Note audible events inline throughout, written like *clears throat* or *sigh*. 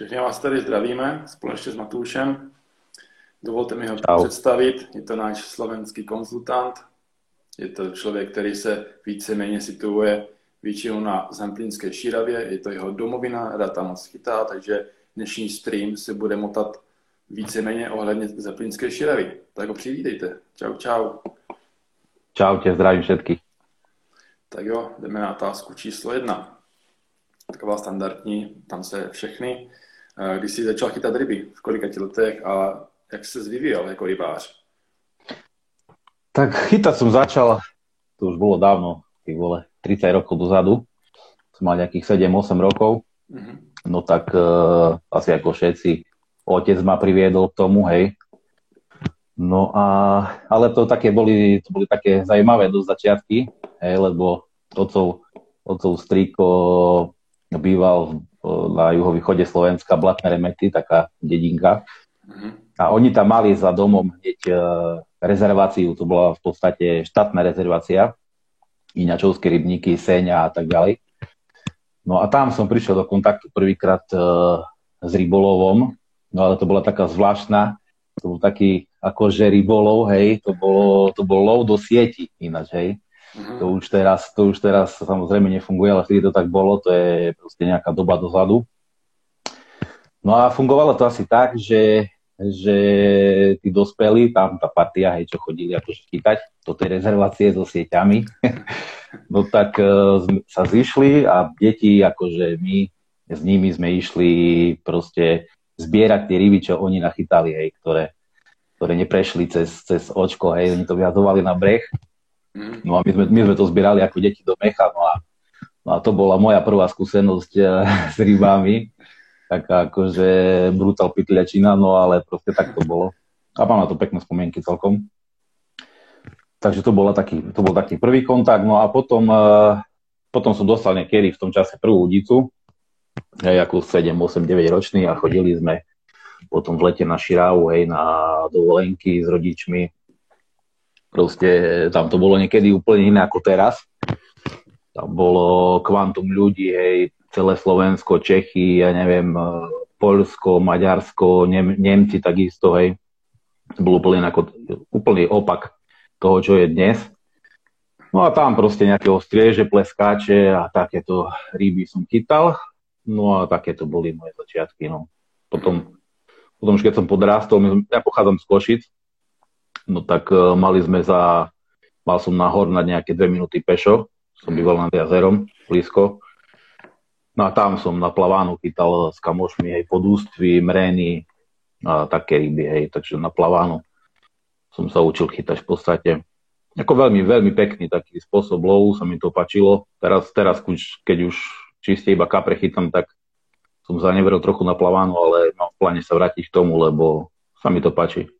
Všechny vás tady zdravíme společně s Matoušem. Dovolte mi ho Čau. představit. Je to náš slovenský konzultant. Je to člověk, který se víceméně situuje většinou na Zemplínské šíravě. Je to jeho domovina, rada tam moc chytá, takže dnešní stream se bude motat víceméně ohledně Zemplínské šíravy. Tak ho přivítejte. Čau, čau. Čau tě, zdravím všetkých. Tak jo, jdeme na otázku číslo jedna. Taková standardní, tam se všechny. Když jsi začal chytat ryby, v kolika ti letech a jak se vyvíjel jako rybář? Tak chytať som začal, to už bolo dávno, tých vole, 30 rokov dozadu. Som mal nejakých 7-8 rokov. Mm-hmm. No tak uh, asi ako všetci, otec ma priviedol k tomu, hej. No a, ale to také boli, to boli také zaujímavé do začiatky, hej, lebo otcov, otcov striko býval na juhovýchode Slovenska, Blatné remety, taká dedinka. A oni tam mali za domom hneď e, rezerváciu, to bola v podstate štátna rezervácia, Iňačovské rybníky, Seňa a tak ďalej. No a tam som prišiel do kontaktu prvýkrát e, s rybolovom, no ale to bola taká zvláštna, to bol taký akože rybolov, hej, to bolo, to bol lov do sieti ináč, hej. Mm-hmm. To, už teraz, to už teraz samozrejme nefunguje, ale vtedy to tak bolo, to je proste nejaká doba dozadu. No a fungovalo to asi tak, že, že tí dospelí, tam tá partia, hej, čo chodili akože chytať do tej rezervácie so sieťami, *laughs* no tak uh, sa zišli a deti, akože my s nimi sme išli proste zbierať tie ryby, čo oni nachytali, hej, ktoré, ktoré neprešli cez, cez očko, hej, oni to vyhazovali na breh. No a my sme, my sme to zbierali ako deti do mecha, no a, no a to bola moja prvá skúsenosť uh, *laughs* s rybami. Taká akože brutál pytliačina, no ale proste tak to bolo. A mám na to pekné spomienky celkom. Takže to, bola taký, to bol taký prvý kontakt. No a potom, uh, potom som dostal niekedy v tom čase prvú udicu, hej, ako 7, 8, 9 ročný a chodili sme potom v lete na Širávu, hej, na dovolenky s rodičmi Proste tam to bolo niekedy úplne iné ako teraz. Tam bolo kvantum ľudí, hej, celé Slovensko, Čechy, ja neviem, e, Polsko, Maďarsko, Nem- Nemci takisto, hej. To bol úplne ako, úplný opak toho, čo je dnes. No a tam proste nejakého strieže, pleskáče a takéto ryby som chytal. No a takéto boli moje začiatky, no. Potom, potom už keď som podrástol, ja pochádzam z Košic, no tak uh, mali sme za, mal som nahor na nejaké dve minúty pešo, som býval nad jazerom, blízko. No a tam som na plavánu chytal s kamošmi, hej, podúství, mrény a také ryby, hej, takže na plavánu som sa učil chytať v podstate. Ako veľmi, veľmi pekný taký spôsob lovu, sa mi to pačilo. Teraz, teraz keď už čiste iba kapre chytám, tak som zaneveril trochu na plavánu, ale mám v pláne sa vrátiť k tomu, lebo sa mi to páči.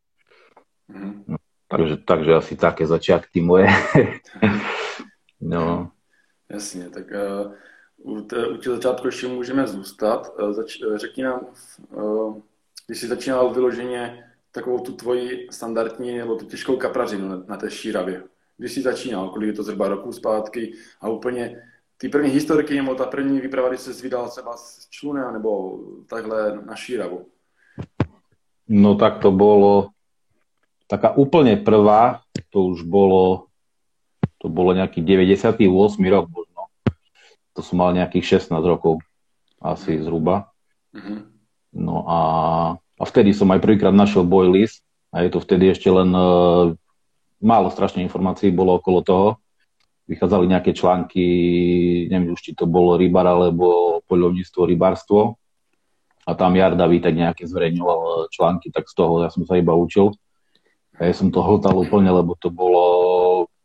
Mm. Takže, takže asi také začiatky moje. *laughs* no. Jasně, tak uh, u, té, u těch začátku ještě můžeme zůstat. Uh, zač, uh, řekni nám, uh, když jsi začínal vyloženě takovou tu tvoji standardní nebo tu těžkou kaprařinu na, na té šíravě. Když jsi začínal, kolik je to zhruba roku zpátky a úplně ty první historky nebo ta první výprava, když se vydal třeba z čluna nebo takhle na šíravu? No tak to bolo Taká úplne prvá, to už bolo, to bolo nejaký 98. rok možno. To som mal nejakých 16 rokov, asi zhruba. Mm-hmm. No a, a vtedy som aj prvýkrát našiel boj list a je to vtedy ešte len uh, málo strašne informácií bolo okolo toho. Vychádzali nejaké články, neviem už, či to bolo rybar alebo poľovníctvo, rybárstvo. A tam Jarda Vítek nejaké zverejňoval články, tak z toho ja som sa iba učil. Ja som to hltal úplne, lebo to bolo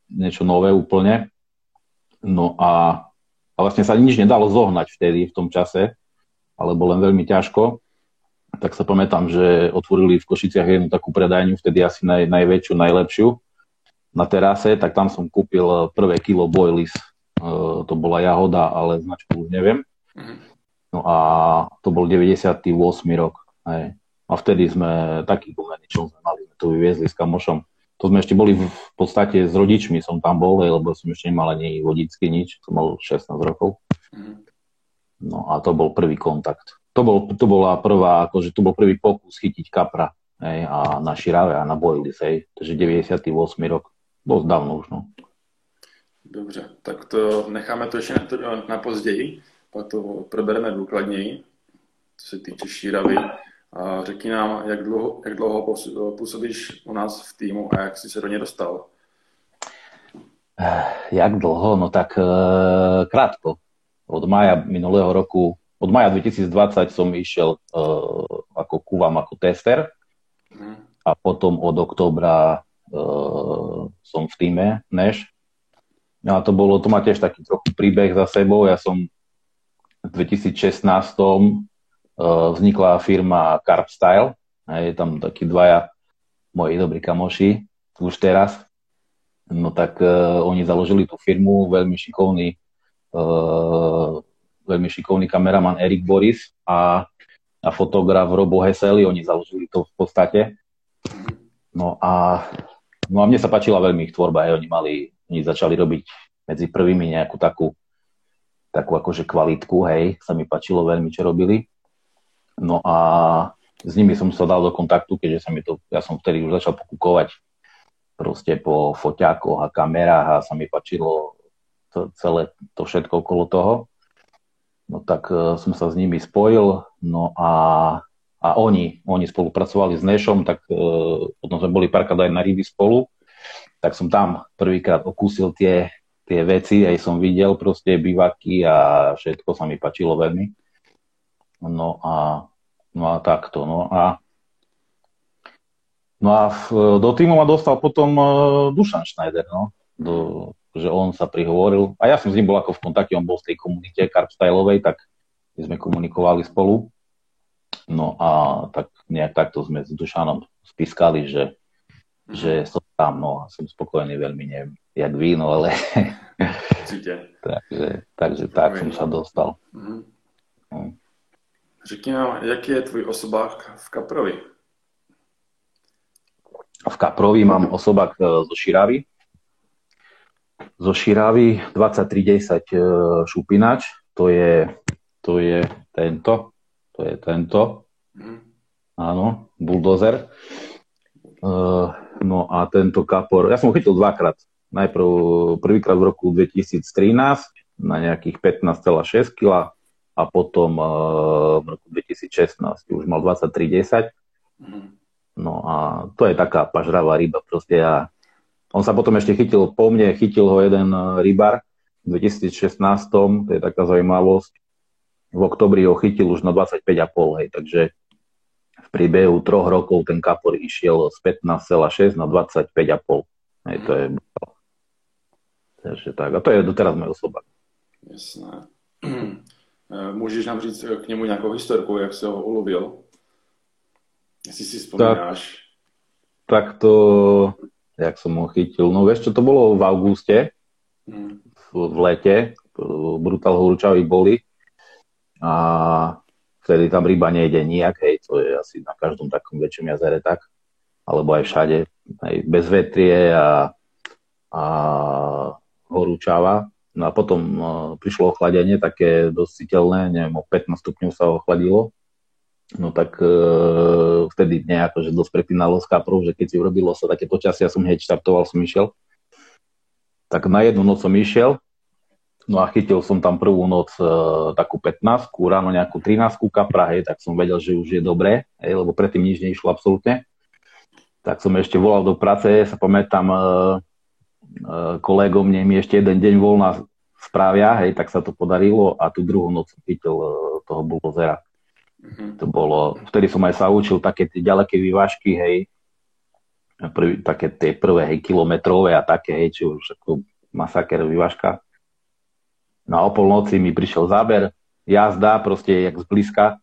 niečo nové úplne. No a, a vlastne sa nič nedalo zohnať vtedy v tom čase, alebo len veľmi ťažko. Tak sa pamätám, že otvorili v Košiciach jednu takú predajňu, vtedy asi naj, najväčšiu, najlepšiu na terase, tak tam som kúpil prvé kilo boilies. Uh, to bola jahoda, ale značku už neviem. Mhm. No a to bol 98. rok. Hej. A vtedy sme taký gumený, čo sme mali, to vyviezli s kamošom. To sme ešte boli v podstate s rodičmi, som tam bol, lebo som ešte nemal ani vodicky nič, som mal 16 rokov. Mhm. No a to bol prvý kontakt. to, bol, to bola prvá, akože to bol prvý pokus chytiť kapra hej, a na Širave a na Boilis, hej, takže 98. rok, dosť dávno už, no. Dobře, tak to necháme to ještě na, to, na později, pak to probereme důkladněji, co se týče Šíravy. Řekni nám, jak dlouho, jak dlouho působíš u nás v týmu a jak jsi se do něj dostal? Eh, jak dlho? No tak e, krátko. Od maja minulého roku, od maja 2020 som išiel e, ako kúvam ako tester mm. a potom od oktobra som v týme Neš. No a to bolo, to má tiež taký trochu príbeh za sebou. Ja som v 2016 vznikla firma Carp Style. Je tam takí dvaja moji dobrí kamoši už teraz No tak uh, oni založili tú firmu, veľmi šikovný, uh, veľmi šikovný kameraman Erik Boris a, a fotograf Robo Heseli, oni založili to v podstate. No a, no a mne sa páčila veľmi ich tvorba, aj oni mali, oni začali robiť medzi prvými nejakú takú, takú akože kvalitku, hej, sa mi páčilo veľmi, čo robili. No a s nimi som sa dal do kontaktu, keďže sa mi to, ja som vtedy už začal pokúkovať proste po foťákoch a kamerách a sa mi pačilo to, celé to všetko okolo toho. No tak uh, som sa s nimi spojil, no a, a oni, oni spolupracovali s Nešom, tak uh, potom sme boli párkrát aj na ryby spolu, tak som tam prvýkrát okúsil tie, tie veci, aj som videl proste bivaky a všetko sa mi pačilo veľmi. No a, no a takto, no a No a v, do týmu ma dostal potom uh, Dušan Schneider, no, do, že on sa prihovoril. A ja som s ním bol ako v kontakte, on bol z tej komunite Carpstyleovej, tak my sme komunikovali spolu. No a tak nejak takto sme s Dušanom spískali, že, mm. že som tam, no a som spokojný veľmi, neviem, jak víno, ale *laughs* takže, takže tak som sa dostal. Mm. No. Řekni nám, jaký je tvůj osobák v Kaprovi? v Kaprovi mám osobák e, zo Širavy. Zo Širavy 2310 e, šupinač, to je, to je tento, to je tento, áno, bulldozer. E, no a tento kapor, ja som ho chytil dvakrát. Najprv prvýkrát v roku 2013 na nejakých 15,6 kg a potom v roku 2016 už mal 23,10. Mm. No a to je taká pažravá ryba proste a on sa potom ešte chytil po mne, chytil ho jeden e, rybar v 2016, to je taká zaujímavosť. V oktobri ho chytil už na 25,5, hej, takže v priebehu troch rokov ten kapor išiel z 15,6 na 25,5. Hej, to je Takže tak. A to je doteraz moja osoba. Jasné. Můžeš nám říct k němu nějakou historku, jak se ho ulovil? Si si spomínáš? Tak, tak to, jak som ho chytil, no vieš čo, to bolo v auguste, hmm. v, v lete, brutál horúčavy boli a vtedy tam ryba nejde nijak, hej, to je asi na každom takom väčšom jazere tak, alebo aj všade, aj bez vetrie a, a horúčava. No a potom uh, prišlo ochladenie, také dosť citeľné, neviem, o 15 stupňov sa ochladilo no tak e, vtedy nejako, že dosť prepínalo s kaprou, že keď si urobilo sa také počasie, ja som hneď štartoval, som išiel. Tak na jednu noc som išiel, no a chytil som tam prvú noc e, takú 15 ráno nejakú 13 kapra, hej, tak som vedel, že už je dobré, hej, lebo predtým nič neišlo absolútne. Tak som ešte volal do práce, sa pamätám, e, kolegom, mne mi ešte jeden deň voľná správia, hej, tak sa to podarilo a tú druhú noc som chytil e, toho bulozera. Mm-hmm. To bolo, vtedy som aj sa učil také tie ďaleké vyvážky, hej, prvý, také tie prvé, hej, kilometrové a také, hej, či už ako masaker vyvážka. Na o polnoci mi prišiel záber, jazda, proste jak zblízka,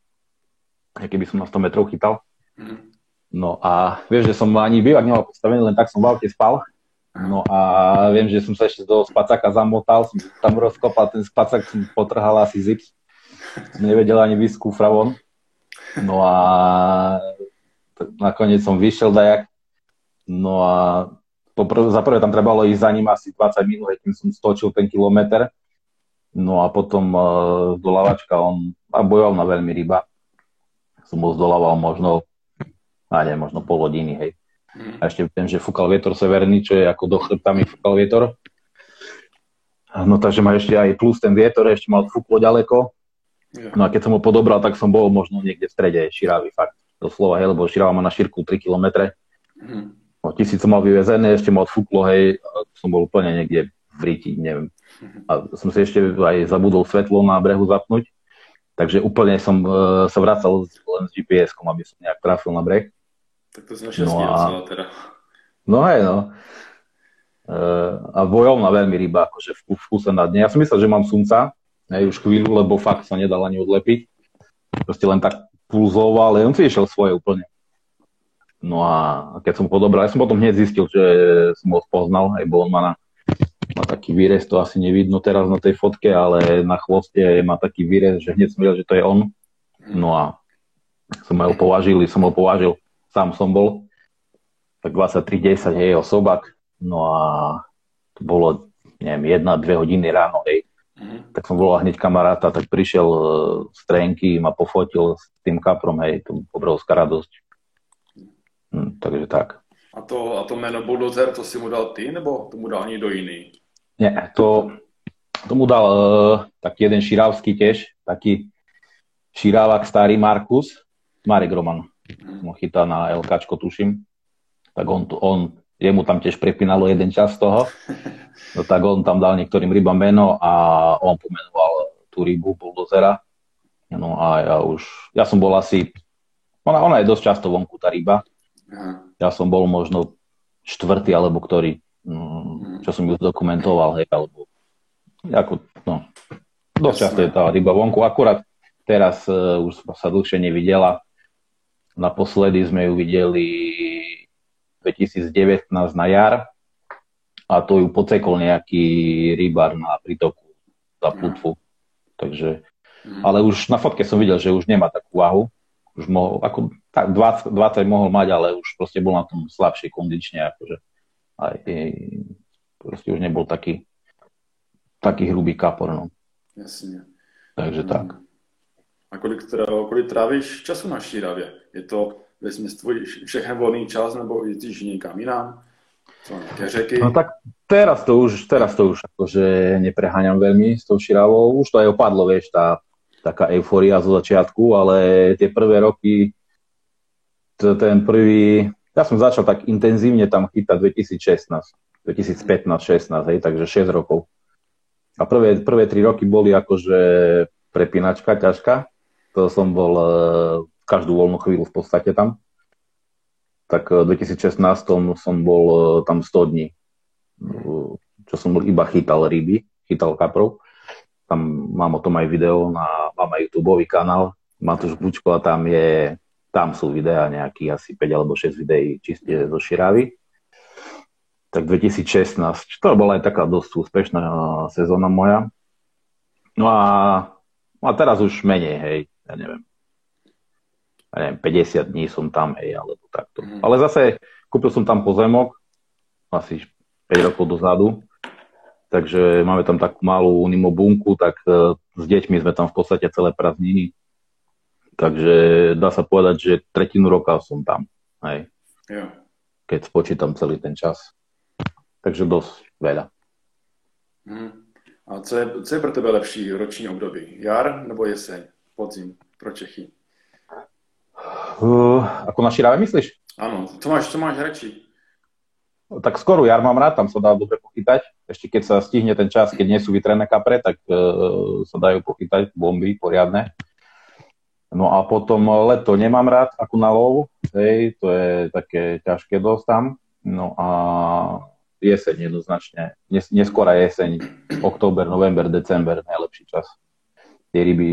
keby som na 100 metrov chytal. Mm-hmm. No a vieš, že som ani bývak nemal postavený, len tak som v aute spal. No a viem, že som sa ešte do spacaka zamotal, som tam rozkopal ten spacak, som potrhal asi zips. Nevedel ani výsť kufra von. No a nakoniec som vyšiel dajak. No a poprv, za prvé tam trebalo ísť za ním asi 20 minút, kým som stočil ten kilometr. No a potom uh, do on a bojoval na veľmi ryba. som ho zdolával možno, a nie, možno pol hodiny, hej. Mm. A ešte viem, že fúkal vietor severný, čo je ako do chrbta mi fúkal vietor. No takže ma ešte aj plus ten vietor, ešte ma odfúklo ďaleko. No a keď som ho podobral, tak som bol možno niekde v strede Širavy, fakt doslova, hej, lebo Širava má na šírku 3 km. Mm. No, tisíc som mal vyvezené, ešte ma odfúklo, hej, som bol úplne niekde v Ríti, neviem. Mm. A som si ešte aj zabudol svetlo na brehu zapnúť, takže úplne som uh, sa vracal len s GPS-kom, aby som nejak trafil na breh. Tak to sme no a... teda. No hej, no. Uh, a bojovná veľmi ryba, akože v, v kuse na dne. Ja som myslel, že mám sunca, hej, už chvíľu, lebo fakt sa nedal ani odlepiť. Proste len tak pulzoval, ale on si išiel svoje úplne. No a keď som podobral, ja som potom hneď zistil, že som ho spoznal, aj bol on má na, má taký výrez, to asi nevidno teraz na tej fotke, ale na chvoste má taký výrez, že hneď som videl, že to je on. No a som ho považil, som ho považil sám som bol, tak 23.10, hej, osobak, no a to bolo, neviem, jedna, dve hodiny ráno, hej, mm-hmm. tak som volal hneď kamaráta, tak prišiel uh, z trenky, ma pofotil s tým kaprom, hej, to obrovská radosť. Hm, takže tak. A to, a to jméno Bulldozer, to si mu dal ty, nebo to mu dal někdo jiný? Nie, to, to mu dal uh, taký jeden širávsky tiež, taký širávak starý Markus, Marek Roman mu chytá na LK, tuším, tak on, on, jemu tam tiež prepínalo jeden čas toho, no tak on tam dal niektorým rybám meno a on pomenoval tú rybu buldozera. No a ja už, ja som bol asi, ona, ona je dosť často vonku tá ryba. Ja som bol možno štvrtý alebo ktorý, mm, čo som ju dokumentoval, hej, alebo ako, no, dosť často je tá ryba vonku, akurát teraz uh, už sa dlhšie nevidela, Naposledy sme ju videli 2019 na jar a to ju pocekol nejaký rybár na prítoku za plutvu. Takže, mhm. ale už na fotke som videl, že už nemá takú váhu. Už mohol, ako, tak 20, 20 mohol mať, ale už proste bol na tom slabšie kondične. Akože, aj, proste už nebol taký, taký hrubý kapor. No. Jasne. Takže mm. tak. A kolik, kolik trávíš času na Šíravě? Je to vesmě tvůj všechen volný čas, nebo jezdíš někam jinam? Co, řeky? No tak teraz to už, teraz to už akože nepreháňam veľmi s tou Širavou. Už to aj opadlo, vieš, tá taká euforia zo začiatku, ale tie prvé roky, ten prvý, ja som začal tak intenzívne tam chytať 2016, 2015-16, hej, takže 6 rokov. A prvé, prvé 3 roky boli akože prepínačka ťažká, to som bol e, každú voľnú chvíľu v podstate tam. Tak v 2016 som bol e, tam 100 dní, čo som iba chytal ryby, chytal kaprov. Tam mám o tom aj video, na, mám aj YouTube kanál, Matúš Bučko a tam je, tam sú videá nejakých asi 5 alebo 6 videí čiste zo Širavy. Tak 2016, to bola aj taká dosť úspešná sezóna moja. No a, no a teraz už menej, hej ja neviem, neviem, 50 dní som tam, hej, alebo takto. Mm. Ale zase kúpil som tam pozemok, asi 5 rokov dozadu, takže máme tam takú malú Unimo bunku, tak uh, s deťmi sme tam v podstate celé prázdniny. Takže dá sa povedať, že tretinu roka som tam, hej. Yeah. Keď spočítam celý ten čas. Takže dosť veľa. Mm. A co je, co je pro tebe lepší roční období? Jar nebo jeseň? podzim pro Čechy? Uh, ako na Širave myslíš? Áno, to máš, to máš reči. Tak skoro jar mám rád, tam sa dá dobre pochytať. Ešte keď sa stihne ten čas, keď nie sú vytrené kapre, tak uh, sa dajú pochytať bomby poriadne. No a potom leto nemám rád ako na lov, hej, to je také ťažké dosť tam. No a jeseň jednoznačne, neskôra jeseň, október, november, december, najlepší čas tie ryby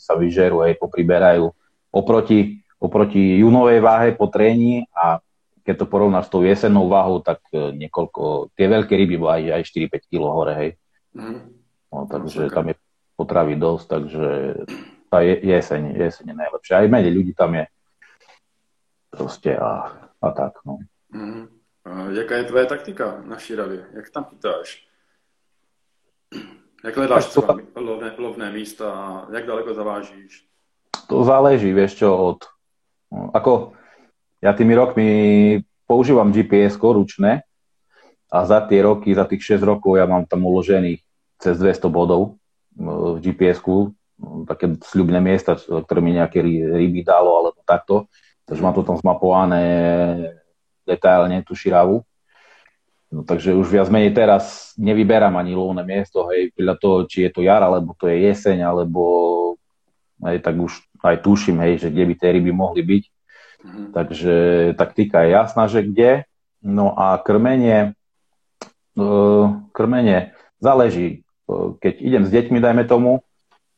sa vyžerú, aj popriberajú. Oproti, oproti junovej váhe po tréni a keď to porovnáš s tou jesennou váhou, tak e, niekoľko, tie veľké ryby aj, aj 4-5 kg hore, hej. Mm. No, takže tam je potravy dosť, takže tá je, jeseň, jeseň je najlepšia. Aj menej ľudí tam je. Proste a, a tak, no. Mm. A jaká je tvoja taktika na Širavě? Jak tam chytáš? Jak hledáš třeba lovné, lovné místa a jak daleko zavážíš? To záleží, vieš čo, od... Ako ja tými rokmi používam GPS ručné a za tie roky, za tých 6 rokov ja mám tam uložených cez 200 bodov v GPS-ku, také sľubné miesta, ktoré mi nejaké ryby dalo, alebo takto. Takže mám to tam zmapované detailne, tú širavu. No, takže už viac menej teraz nevyberám ani lovné miesto, hej, podľa toho, či je to jar, alebo to je jeseň, alebo hej, tak už aj tuším, hej, že kde by tie ryby mohli byť. Mm-hmm. Takže taktika je jasná, že kde. No a krmenie, e, krmenie záleží. E, keď idem s deťmi, dajme tomu,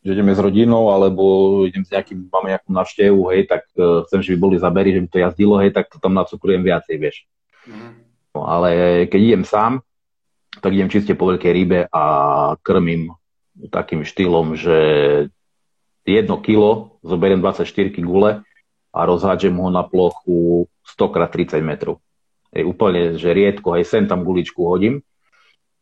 že ideme s rodinou, alebo idem s nejakým, máme nejakú navštevu, hej, tak uh, chcem, že by boli zabery, že by to jazdilo, hej, tak to tam nacukrujem viacej, vieš. Mm. No, ale keď idem sám, tak idem čiste po veľkej rybe a krmím takým štýlom, že jedno kilo, zoberiem 24 gule a rozhádžem ho na plochu 100 x 30 metrov. Je úplne, že riedko, hej, sem tam guličku hodím,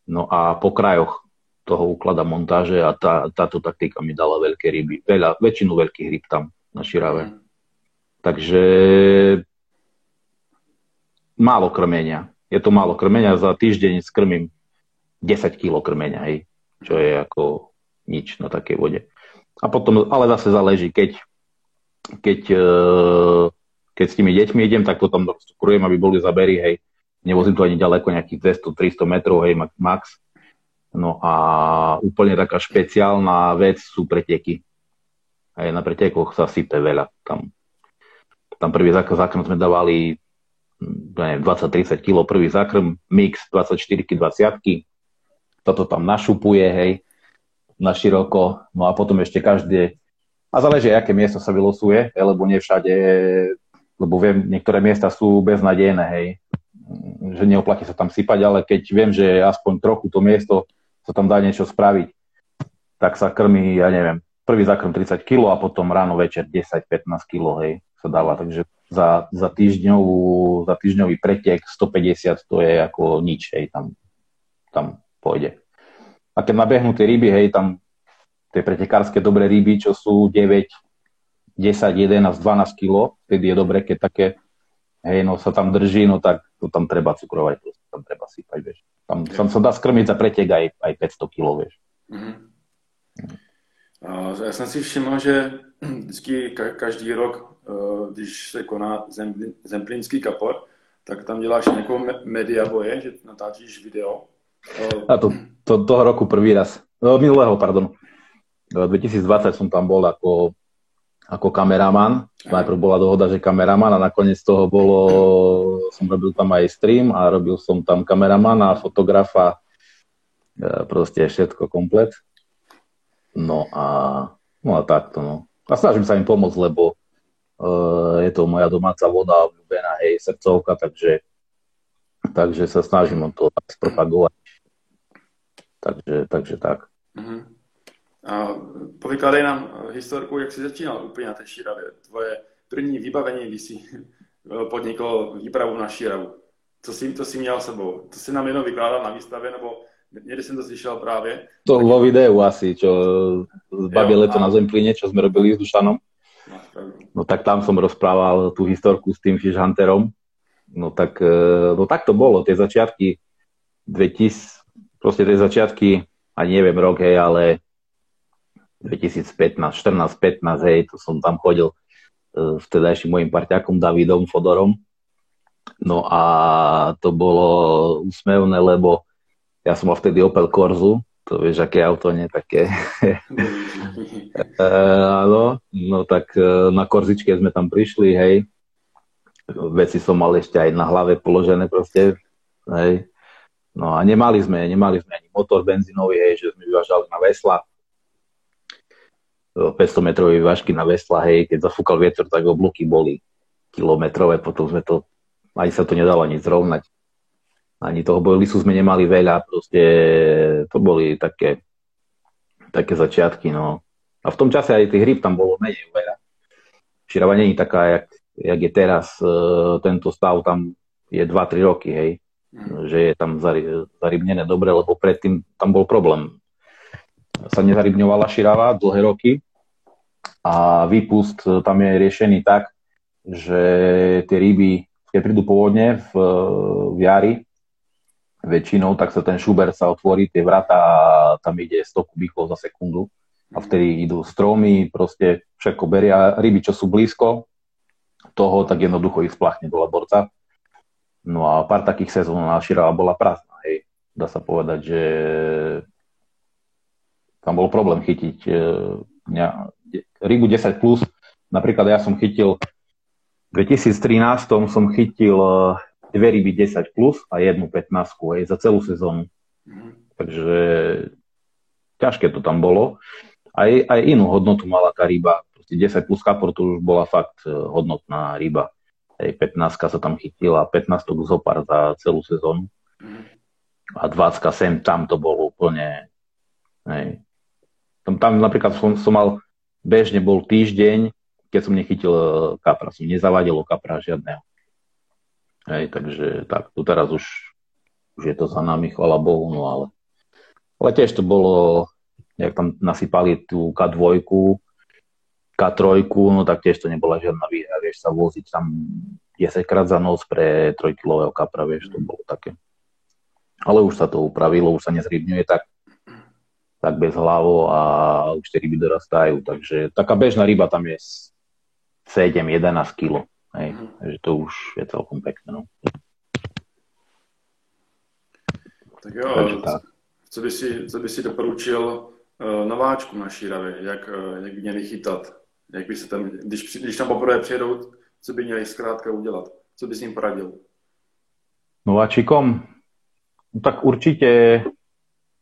no a po krajoch toho uklada montáže a tá, táto taktika mi dala veľké ryby. Veľa, väčšinu veľkých ryb tam na Širave. Mm. Takže málo krmenia. Je to málo krmenia, za týždeň skrmím 10 kg krmenia, hej, čo je ako nič na takej vode. A potom, ale zase záleží, keď, keď, e, keď s tými deťmi idem, tak to tam krujem, aby boli zabery, hej. Nevozím to ani ďaleko, nejakých 200-300 metrov, hej, max No a úplne taká špeciálna vec sú preteky. Aj na pretekoch sa sype veľa. Tam, tam prvý zákrm sme dávali 20-30 kg prvý zákrm, mix 24 20 toto tam našupuje, hej, na široko, no a potom ešte každé, a záleží, aké miesto sa vylosuje, lebo nie všade, lebo viem, niektoré miesta sú beznadejné, hej, že neoplatí sa tam sypať, ale keď viem, že aspoň trochu to miesto sa tam dá niečo spraviť, tak sa krmí, ja neviem, prvý zákrm 30 kg a potom ráno večer 10-15 kg, hej, sa dáva. Takže za, za, týždňovú, za týždňový pretek 150 to je ako nič, hej, tam, tam pôjde. A keď nabehnú tie ryby, hej, tam tie pretekárske dobré ryby, čo sú 9, 10, 11, 12 kg, vtedy je dobre, keď také, hej, no sa tam drží, no tak to tam treba cukrovať, to tam treba sypať, vieš. Tam, tam sa dá skrmiť za pretek aj, aj 500 kg, vieš. Mm-hmm. Já jsem si všiml, že vždycky každý rok, e, když se koná Zemplínský kapor, tak tam děláš nějakou media boje, že natáčíš video. A to, to toho roku prvý raz. No, minulého, pardon. 2020 som tam bol ako ako kameraman. Najprv bola dohoda, že kameraman a nakoniec toho bolo, som robil tam aj stream a robil som tam kameramana fotografa, e, proste všetko komplet. No a, no a takto, no. A snažím sa im pomôcť, lebo uh, je to moja domáca voda, obľúbená, hej, srdcovka, takže, takže sa snažím o to spropagovať. Takže, takže tak. Mm-hmm. A povykládej nám historku, jak jsi začínal úplně na té Šíravě. Tvoje první vybavení, když jsi podnikl výpravu na Šíravu. Co jsi, to si měl sebou? To si nám jenom vykládal na výstavě, nebo někde jsem to slyšel právě? To tak... vo videu asi, čo zbavie leto a... na Zemplíne, čo sme robili s Dušanom. No, no tak tam som rozprával tú historku s tým Fish Hunterom. No tak, e, no tak to bolo, tie začiatky 2000, proste tie začiatky, ani neviem rok, hej, ale 2015, 14, 15, hej, to som tam chodil uh, vtedajším mojim parťakom Davidom Fodorom. No a to bolo úsmevné, lebo ja som mal vtedy Opel Corzu, to vieš, aké auto, nie také. *laughs* Áno, no tak e, na Korzičke sme tam prišli, hej. Veci som mal ešte aj na hlave položené proste, hej. No a nemali sme, nemali sme ani motor benzínový, hej, že sme vyvážali na vesla 500 metrovej vážky na vesla, hej, keď zafúkal vietor, tak oblúky boli kilometrové, potom sme to, ani sa to nedalo ani zrovnať. Ani toho bojlisu sme nemali veľa, proste to boli také, také začiatky, no. A v tom čase aj tých hryb tam bolo menej veľa. Širava není taká, jak, jak je teraz, e, tento stav tam je 2-3 roky, hej. Mm. Že je tam zarybnené dobre, lebo predtým tam bol problém. Sa nezarybňovala širava dlhé roky, a výpust tam je riešený tak, že tie ryby, keď prídu pôvodne v, v jari, väčšinou, tak sa ten šuber sa otvorí, tie vrata a tam ide 100 kubíkov za sekundu a vtedy idú stromy, proste všetko beria ryby, čo sú blízko toho, tak jednoducho ich splachne do laborca. No a pár takých sezón na Širava bola prázdna, hej. Dá sa povedať, že tam bol problém chytiť e, rybu 10+, plus. napríklad ja som chytil v 2013 som chytil e, dve ryby 10 plus a jednu 15 aj za celú sezónu. Mm. Takže ťažké to tam bolo. Aj, aj inú hodnotu mala tá ryba. Proste 10 plus kapor to už bola fakt e, hodnotná ryba. Aj 15 sa tam chytila, 15 zopar za celú sezónu. A 20 sem tam to bolo úplne... Hej. Tam, tam napríklad som, som mal, bežne bol týždeň, keď som nechytil e, kapra, som nezavadil kapra žiadneho. Hej, takže tak, tu teraz už, už je to za nami, chvala Bohu, no ale, ale tiež to bolo, jak tam nasypali tú K2, K3, no tak tiež to nebola žiadna výhra, vieš sa voziť tam 10 krát za noc pre 3-kilového kapra, vieš, to bolo také. Ale už sa to upravilo, už sa nezrybňuje tak, tak bez hlavo a už tie ryby dorastajú, takže taká bežná ryba tam je 7-11 kg. Hej, mm. takže to už je celkom pekné. No. Tak jo, takže tak. Co, by si, co by si doporučil uh, nováčku na Šíravě, jak, uh, jak by měli chytat? Jak by se tam, když, když tam poprvé přijedou, co by měli zkrátka udělat? Co by s ním poradil? Nováčikom? No, tak určite,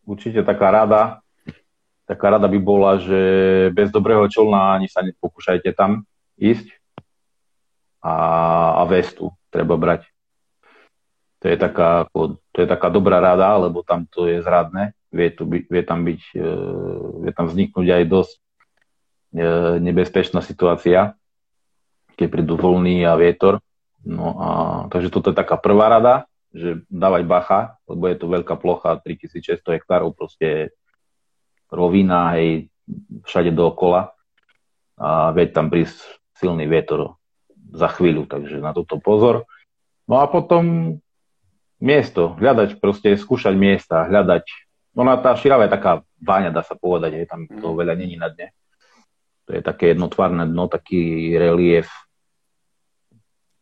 určite taká rada, taká rada by bola, že bez dobrého člna ani sa nepokúšajte tam ísť, a, a vestu treba brať. To je, taká, to je taká dobrá rada, lebo tam to je zradné. Vie, tu by, vie, tam, byť, e, vie tam vzniknúť aj dosť nebezpečná situácia, keď prídu vlny a vietor. No a, takže toto je taká prvá rada, že dávať bacha, lebo je to veľká plocha, 3600 hektárov, proste rovina, hej, všade dookola a vie tam prísť silný vietor za chvíľu, takže na toto pozor. No a potom miesto, hľadať proste, skúšať miesta, hľadať. No na tá širava je taká váňa, dá sa povedať, je tam toho veľa není na dne. To je také jednotvárne dno, taký relief,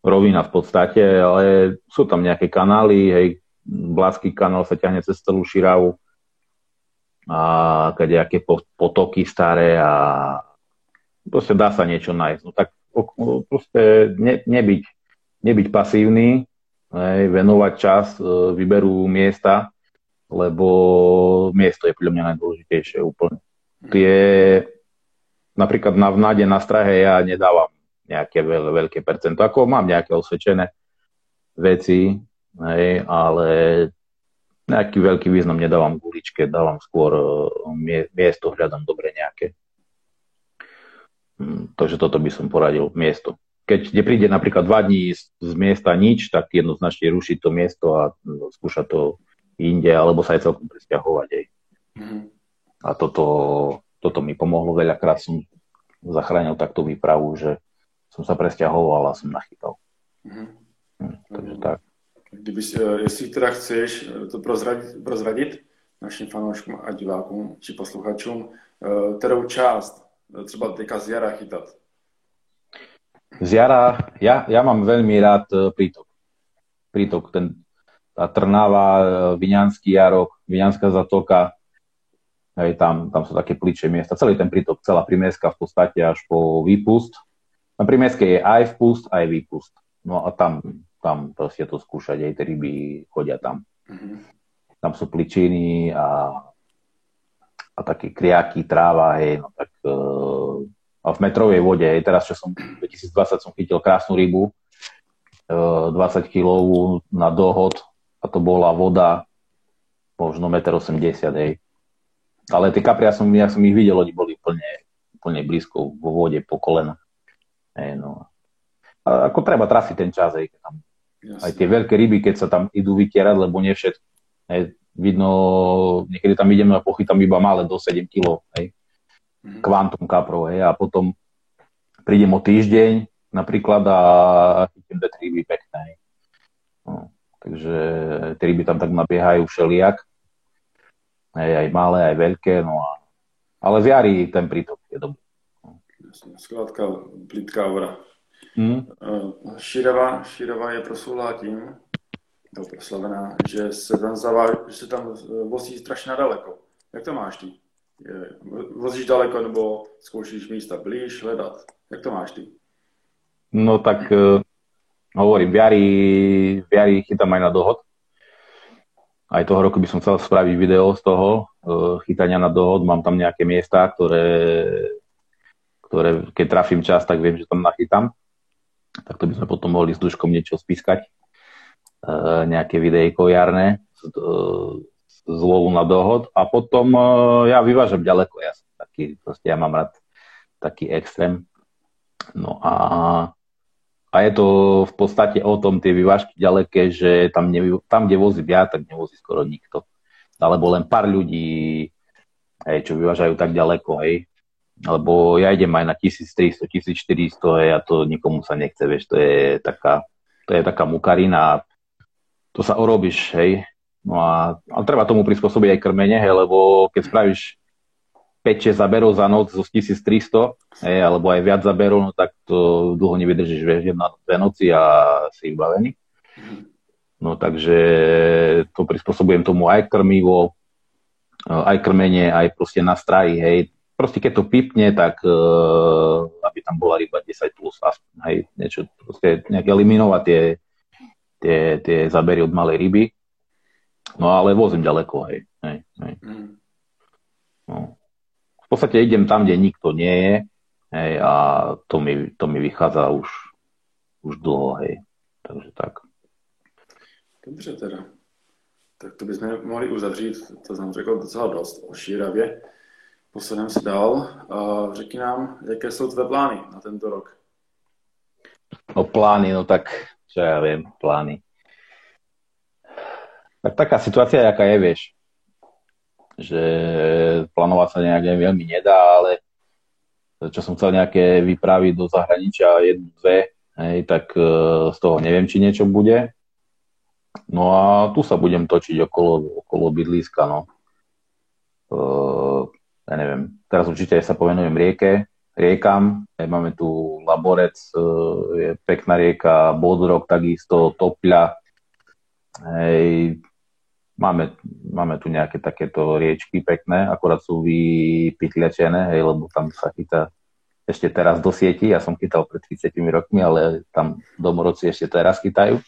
rovina v podstate, ale sú tam nejaké kanály, hej, Blátsky kanál sa ťahne cez celú širavu a nejaké potoky staré a proste dá sa niečo nájsť. No tak proste ne, nebyť, nebyť pasívny, hej, venovať čas, e, vyberú miesta, lebo miesto je podľa mňa najdôležitejšie úplne. Tie, napríklad na vnade na strahe ja nedávam nejaké veľ, veľké percento, ako mám nejaké osvedčené veci, hej, ale nejaký veľký význam nedávam guličke, dávam skôr e, miesto, hľadám dobre nejaké. Hm, takže toto by som poradil miesto. Keď nepríde napríklad dva dní z, z miesta nič, tak jednoznačne rušiť to miesto a no, skúšať to inde, alebo sa aj celkom presťahovať. Aj. Mm-hmm. A toto, toto mi pomohlo veľakrát. Som zachránil takto výpravu, že som sa presťahoval a som nachytal. Mm-hmm. Hm, takže tak. Kdyby si, eh, jestli teda chceš eh, to prozradit, prozradit našim fanouškům a divákům či posluchačům, eh, kterou část třeba teďka z jara chytat? Z jara, ja, ja mám veľmi rád prítok. Prítok, ten, tá Trnava, Viňanský jarok, Viňanská zatoka, hej, tam, tam sú také pličie miesta. Celý ten prítok, celá primieska v podstate až po výpust. Na primieske je aj vpust, aj výpust. No a tam, tam proste to skúšať, aj tie ryby chodia tam. Mm-hmm. Tam sú pličiny a a také kriaky, tráva, hej, no tak uh, a v metrovej vode, hej, teraz čo som, 2020 som chytil krásnu rybu, uh, 20 kg na dohod a to bola voda možno 1,80 m, hej. Ale tie kapri, ja som, ja som ich videl, oni boli plne, plne blízko vo vode po kolena. Hej, no. A ako treba trafiť ten čas, hej, tam Jasne. aj tie veľké ryby, keď sa tam idú vytierať, lebo nie všetko, hej, vidno, niekedy tam ideme a pochytám iba malé do 7 kg, hej. mm-hmm. kvantum kaprov, hej, a potom prídem o týždeň napríklad a chytím dve ryby pekné. No, takže tie ryby tam tak nabiehajú všelijak, hej, aj malé, aj veľké, no a, ale v jari ten prítok je dobrý. Skladka, plitká voda. Hmm. Širava, Širava je proslulá tím, to proslavená, že se tam, zavá, že se tam vozí strašně daleko. Jak to máš ty? vozíš daleko nebo zkoušíš místa blíž hledat? Jak to máš ty? No tak uh, hovorím, v jari, v jari chytám aj na dohod. Aj toho roku by som chcel spraviť video z toho uh, chytania na dohod. Mám tam nejaké miesta, ktoré, ktoré keď trafím čas, tak viem, že tam nachytám. Tak to by sme potom mohli s duškom niečo spískať. Uh, nejaké videjko jarné uh, z lovu na dohod. A potom ja vyvážam ďaleko. Ja som taký, proste ja mám rád taký extrém. No a a je to v podstate o tom, tie vyvážky ďaleké, že tam, nevy, tam kde vozí ja, tak nevozí skoro nikto. Alebo len pár ľudí, hej, čo vyvážajú tak ďaleko, hej. Alebo ja idem aj na 1300, 1400, hej, a to nikomu sa nechce, vieš, to je taká, to je taká mukarina, to sa orobíš, hej. No a, a treba tomu prispôsobiť aj krmenie, hej, lebo keď spravíš 5-6 zaberov za noc zo 1300, hej, alebo aj viac zaberov, no tak to dlho nevydržíš, vieš, jedna, dve noci a si vybavený. No takže to prispôsobujem tomu aj krmivo, aj krmenie, aj proste na straji, hej. Proste keď to pipne, tak uh, aby tam bola ryba 10 plus, hej, niečo, proste nejak eliminovať tie, tie, tie zabery od malej ryby. No ale vozím ďaleko, hej. hej, hej. Mm. No v podstate idem tam, kde nikto nie je hej, a to mi, to mi vychádza už, už dlho, hej. Takže tak. Dobře teda. Tak to bychom mohli uzavřít, to jsem řekl docela dost o Šíravě. Posuneme se dál. Řekni nám, jaké jsou tvé plány na tento rok? No plány, no tak, čo ja viem, plány. Tak taká situácia, jaká je, vieš že plánovať sa nejak veľmi nedá, ale čo som chcel nejaké vypraviť do zahraničia, jednu, dve, hej, tak uh, z toho neviem, či niečo bude. No a tu sa budem točiť okolo, okolo bydliska, no. Uh, ja neviem, teraz určite sa povenujem rieke, riekam. Máme tu Laborec, uh, je pekná rieka, Bodrok takisto, Topľa, hej, Máme, máme tu nejaké takéto riečky pekné, akorát sú vypytľačené, hej, lebo tam sa chytá ešte teraz do sieti. Ja som chytal pred 30 rokmi, ale tam domorodci ešte teraz chytajú.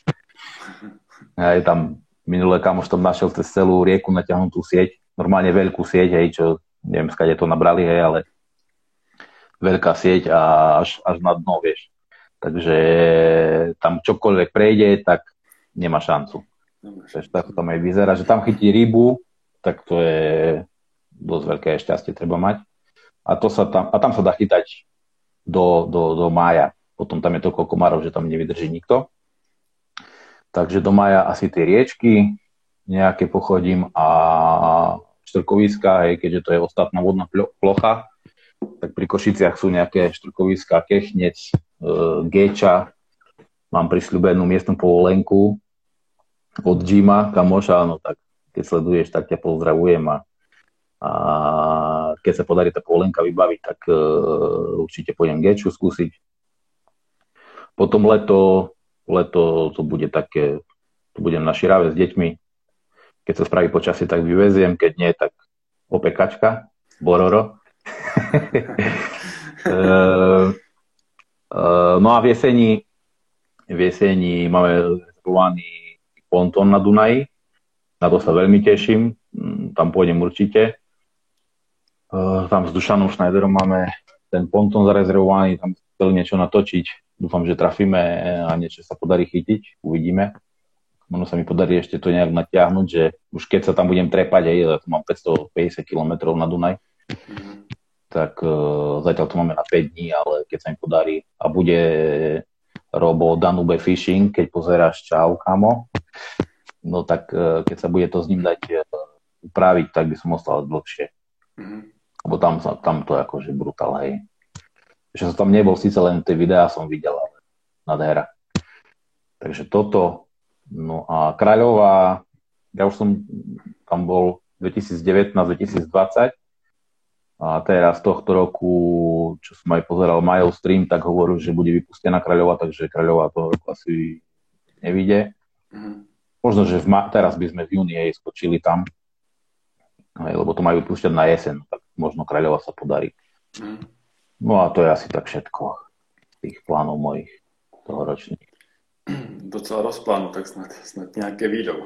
Aj tam minulé kamoš tam našiel cez celú rieku natiahnutú sieť, normálne veľkú sieť, hej, čo neviem, skade to nabrali, hej, ale veľká sieť a až, až na dno, vieš. Takže tam čokoľvek prejde, tak nemá šancu. Vieš, tak tam aj vyzerá, že tam chytí rybu, tak to je dosť veľké šťastie treba mať. A, to sa tam, a tam sa dá chytať do, do, do mája. Potom tam je toľko komárov, že tam nevydrží nikto. Takže do mája asi tie riečky nejaké pochodím a štrkoviska, hej, keďže to je ostatná vodná plocha, tak pri Košiciach sú nejaké štrkoviska, Kechnec, e, Geča, mám prisľubenú miestnu povolenku, od Jima, kamoša, no tak keď sleduješ, tak ťa pozdravujem a, a keď sa podarí tá polenka vybaviť, tak uh, určite pôjdem Geču skúsiť. Potom leto, leto to bude také, to budem na Širave s deťmi. Keď sa spraví počasie, tak vyveziem, keď nie, tak opekačka, bororo. uh, *laughs* uh, no a v jeseni, v jeseni máme rezervovaný pontón na Dunaji. Na to sa veľmi teším. Mm, tam pôjdem určite. E, tam s Dušanom Schneiderom máme ten pontón zarezervovaný, tam chceli niečo natočiť. Dúfam, že trafíme a niečo sa podarí chytiť. Uvidíme. Možno sa mi podarí ešte to nejak natiahnuť, že už keď sa tam budem trepať, aj ja mám 550 km na Dunaj, tak uh, zatiaľ to máme na 5 dní, ale keď sa mi podarí a bude Robo Danube Fishing, keď pozeráš čau, kamo, no tak e, keď sa bude to s ním dať e, upraviť, tak by som ostal dlhšie. Mm-hmm. Lebo tam, tam to je akože brutál, hej. Že som tam nebol, síce len tie videá som videl, ale nadhera. Takže toto. No a Kráľová, ja už som tam bol 2019-2020 a teraz tohto roku, čo som aj pozeral Majo stream, tak hovoril, že bude vypustená Kráľová, takže Kráľová toho roku asi nevíde. Mm. Možno, že v ma- teraz by sme v júni aj skočili tam, lebo to majú púšťať na jeseň, tak možno Kráľová sa podarí. Mm. No a to je asi tak všetko tých plánov mojich tohoročných. Docela rozplánu, tak snad, snad nejaké výjdou.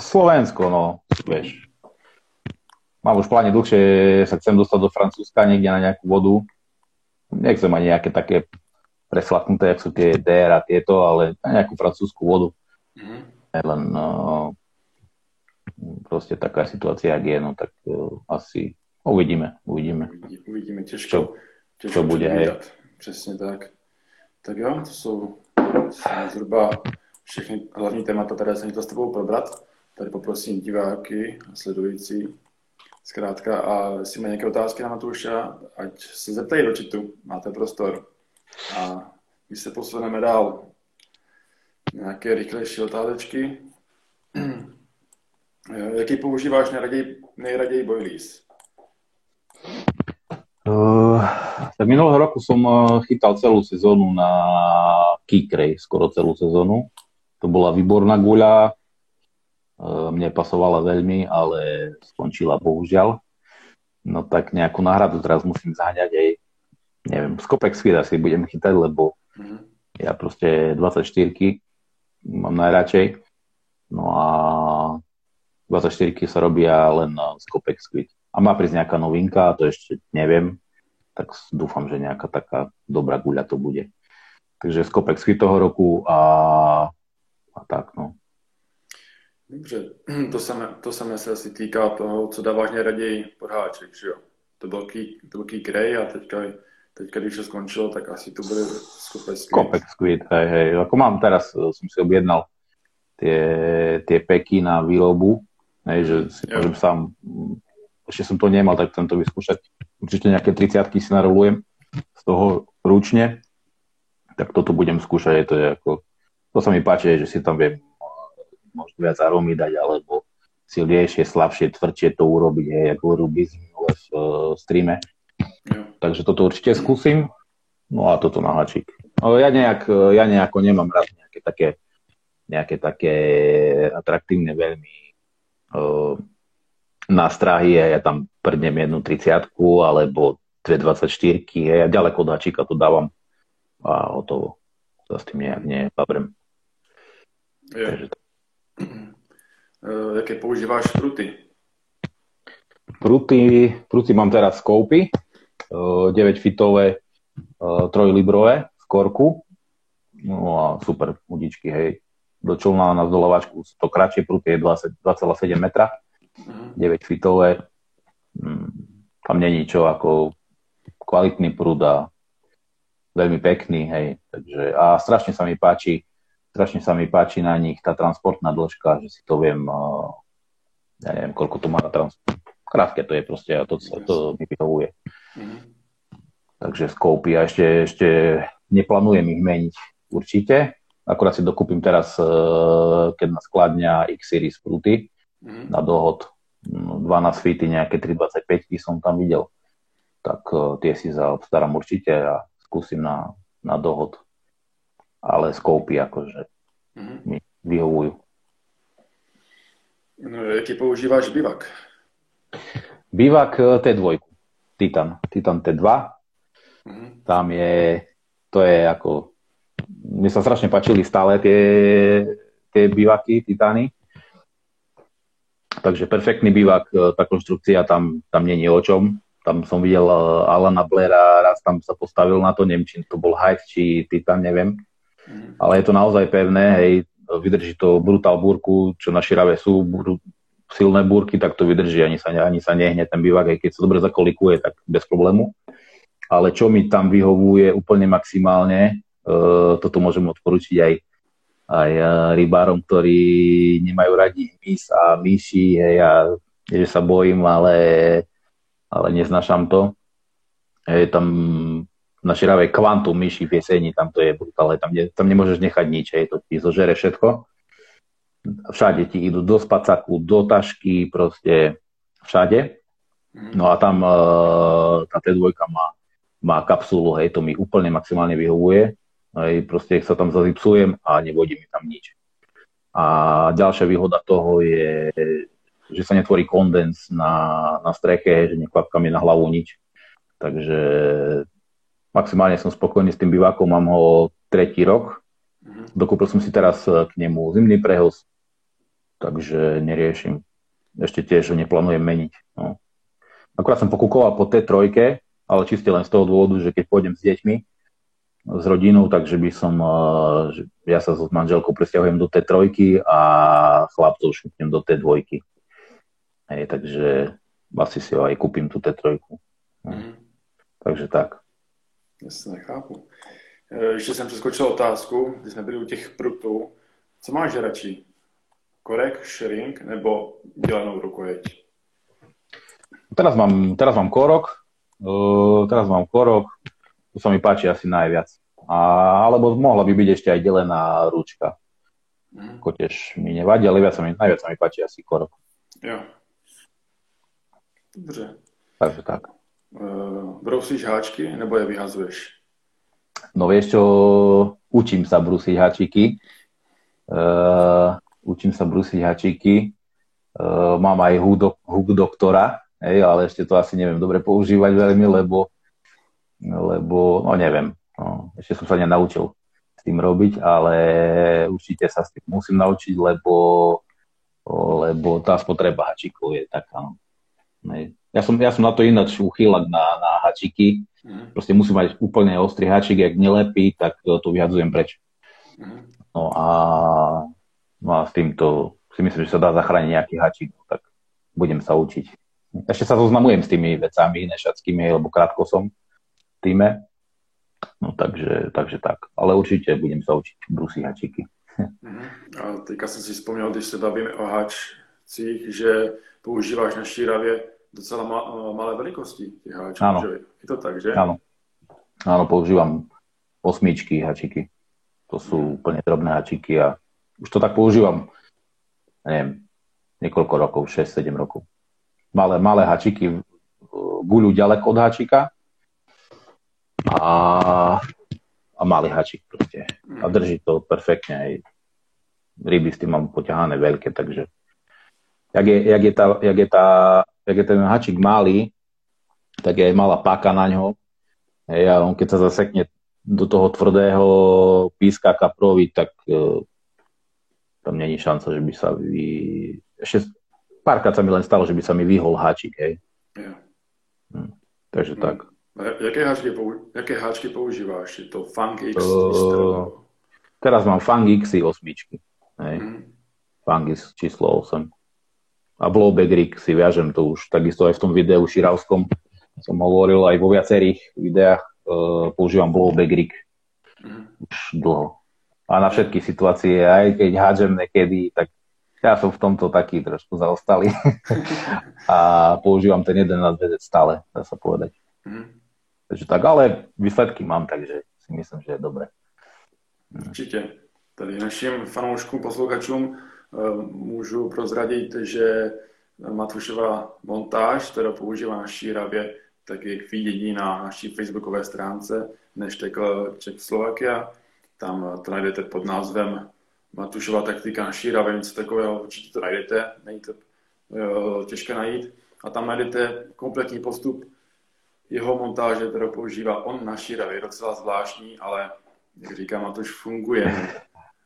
Slovensko, no, vieš. Mám už pláne dlhšie, sa chcem dostať do Francúzska, niekde na nejakú vodu. Nechcem ani nejaké také preslaknuté, jak sú tie DR a tieto, ale na nejakú francúzsku vodu. Mm-hmm. Len no, proste taká situácia, ak je, no tak uh, asi uvidíme, uvidíme. Uvidíme, tiež čo, čo bude. Hej. Přesně tak. Tak jo, to jsou zhruba všechny hlavní témata, které jsem chtěl s tebou probrat. Tady poprosím diváky a sledující zkrátka a jestli má nějaké otázky na Matouša, ať se zeptají do čitu, máte prostor. A my se posuneme dál. Nějaké rychlejší otázečky. *clears throat* Jaký používáš nejraději, nejraději boilies? Uh, tak minulého roku som uh, chytal celú sezónu na Kikrej, skoro celú sezónu. To bola výborná guľa, mne pasovala veľmi, ale skončila bohužiaľ. No tak nejakú náhradu teraz musím zháňať aj, neviem, Skopek Speed asi budem chytať, lebo mm-hmm. ja proste 24 mám najradšej. No a 24 sa robia len Skopek Squid a má prísť nejaká novinka, to ešte neviem, tak dúfam, že nejaká taká dobrá guľa to bude. Takže skopek z toho roku a, a tak, no. Dobře, *clears throat* to samé, to samé se asi týká toho, co dáváš nejraději podháček, že jo? To byl key, to byl key Grey a teďka, teďka, když to skončilo, tak asi to bude skopek squid. Skopek squid, hej, hej. Ako mám teraz, som si objednal tie, tie peky na výrobu, hej, že si jo. môžem sám ešte som to nemal, tak chcem to vyskúšať. Určite nejaké 30 si narolujem z toho ručne, tak toto budem skúšať, je to je ako, to sa mi páči, že si tam viem možno viac aromy dať, alebo silnejšie, slabšie, tvrdšie to urobiť, hej, ako robí v uh, streame. Takže toto určite skúsim. No a toto na hačík. No, ja, nejak, ja nejako nemám rád nejaké také, nejaké také atraktívne veľmi uh, nástrahy a ja tam prdnem jednu 30 alebo dve 24 a ja ďaleko od hačíka to dávam a hotovo. Sa s tým nejak nepabrem. Je. Uh, *clears throat* jaké používáš pruty? Pruty, pruty mám teraz skoupy, uh, 9 fitové, uh, 3 librové v korku. No a super udičky, hej. Do člna na zdolovačku to kratšie pruty je 2,7 metra 9 fitové, mm, tam není čo ako kvalitný prúd a veľmi pekný, hej, takže a strašne sa mi páči, strašne sa mi páči na nich tá transportná dĺžka, že si to viem, ja neviem, koľko to má na transport, krátke to je proste a to, to, to mi vyhovuje. Mm-hmm. Takže skoupy a ešte, ešte neplánujem ich meniť určite, akurát si dokúpim teraz, keď na skladňa X-Series prúty, mm. na dohod 12 no, fity, nejaké 325 som tam videl. Tak uh, tie si zaobstaram určite a skúsim na, na dohod. Ale skoupy akože mm. mi vyhovujú. No, jaký používáš bivak? Bivak e, T2, Titan, Titan T2. Mm. Tam je, to je ako, mne sa strašne páčili stále tie, tie bivaky, Titany takže perfektný bývak, e, tá konštrukcia tam, tam není o čom. Tam som videl e, Alana Blaira, raz tam sa postavil na to, neviem, či to bol Hyde, či Titan, neviem. Mm. Ale je to naozaj pevné, hej, vydrží to brutál búrku, čo na Širave sú bur, silné búrky, tak to vydrží, ani sa, ani sa nehne ten bývak, aj keď sa dobre zakolikuje, tak bez problému. Ale čo mi tam vyhovuje úplne maximálne, uh, toto môžem odporučiť aj aj eh, rybárom, ktorí nemajú radi hmyz a myši, hej, a že sa bojím, ale ale neznášam to. Je tam na Širave kvantum myší v jeseni, tam to je brutálne, tam, ne, tam nemôžeš nechať nič, hej, to ti zožere všetko. Všade ti idú do spacaku, do tašky, proste všade. No a tam uh, tá T2 má, má kapsulu, hej, to mi úplne maximálne vyhovuje. Hej, proste sa tam zazipsujem a nevodí mi tam nič. A ďalšia výhoda toho je, že sa netvorí kondens na, na streche, že nekvapka mi na hlavu nič. Takže maximálne som spokojný s tým bivákom, mám ho tretí rok. Mhm. Dokúpil som si teraz k nemu zimný prehoz, takže neriešim. Ešte tiež neplánujem meniť. No. Akurát som pokúkoval po T3, ale čiste len z toho dôvodu, že keď pôjdem s deťmi, s rodinou, takže by som, že ja sa s manželkou presťahujem do T3 a chlapcov šupnem do T2. Hej, takže asi si ho aj kúpim tú T3. No. Mm. Takže tak. Jasně, chápu. E, ještě jsem přeskočil otázku, když jsme byli u těch prutů. Co máš radši? Korek, shrink nebo dělenou rukojeť? Teraz mám, teraz mám korok, uh, teraz mám korok, to sa mi páči asi najviac. A, alebo mohla by byť ešte aj delená ručka. Mm. Ako tiež mi nevadí, ale viac sa mi, najviac sa mi páči asi korok. Jo. Dobře. Takže tak. Uh, brousíš háčky nebo je vyhazuješ? No vieš čo, učím sa brúsiť háčiky. Uh, učím sa brúsiť háčiky. Uh, mám aj huk doktora, hej, ale ešte to asi neviem dobre používať veľmi, lebo, lebo no neviem, no, ešte som sa nenaučil s tým robiť, ale určite sa s tým musím naučiť, lebo, lebo tá spotreba háčikov je taká, no. Ja som, ja som na to ináč uchýlak na, na hačiky. Mm. Proste musím mať úplne ostrý hačik, ak nelepí, tak to vyhadzujem preč. Mm. No a, no a s týmto si myslím, že sa dá zachrániť nejaký hačik, no tak budem sa učiť. Ešte sa zoznamujem s tými vecami nešackými, lebo krátko som v týme. No takže, takže tak. Ale určite budem sa učiť brusy hačiky. Mm. A teďka som si spomínal, když se bavíme o hačcích, že používáš na šíravě docela ma, malé velikosti těch háčků. Áno. Že? Je to tak, že? Áno. Áno, používam osmičky hačiky. To sú hmm. úplne drobné hačiky a už to tak používam, neviem, niekoľko rokov, 6-7 rokov. Malé, malé hačiky guľu ďaleko od hačika a, a malý hačik proste. A hmm. drží to perfektne. Aj ryby s tým mám poťahané veľké, takže jak je, jak je, tá, jak je tá jak je ten hačik malý, tak je aj malá páka na ňo. Hej, a on keď sa zasekne do toho tvrdého píska kaprovi, tak uh, tam není šanca, že by sa vy... Ešte párkrát sa mi len stalo, že by sa mi vyhol háčik, hej. Yeah. Hm, takže no. tak. jaké háčky, pou... jaké háčky používáš? Je to Fang X? Uh, teraz mám Fang X 8. Hej. Mm. Fang X číslo 8 a blowback rig si viažem to už takisto aj v tom videu Širavskom som hovoril aj vo viacerých videách uh, používam blowback rig už dlho a na všetky situácie aj keď hádžem nekedy tak ja som v tomto taký trošku zaostalý *laughs* a používam ten jeden na stále, dá sa povedať. Mm. Takže tak, ale výsledky mám, takže si myslím, že je dobre. Určitě. Tady našim fanouškům, posluchačům můžu prozradit, že Matušová montáž, kterou používá na Šíravě, tak je k vidění na naší facebookové stránce Neštek Čechoslovakia. Tam to najdete pod názvem Matušová taktika na Šíravě, něco takového, určitě to najdete, není to eh, těžké najít. A tam najdete kompletní postup jeho montáže, kterou používá on na Šíravě. Je docela zvláštní, ale jak říká Matuš, funguje.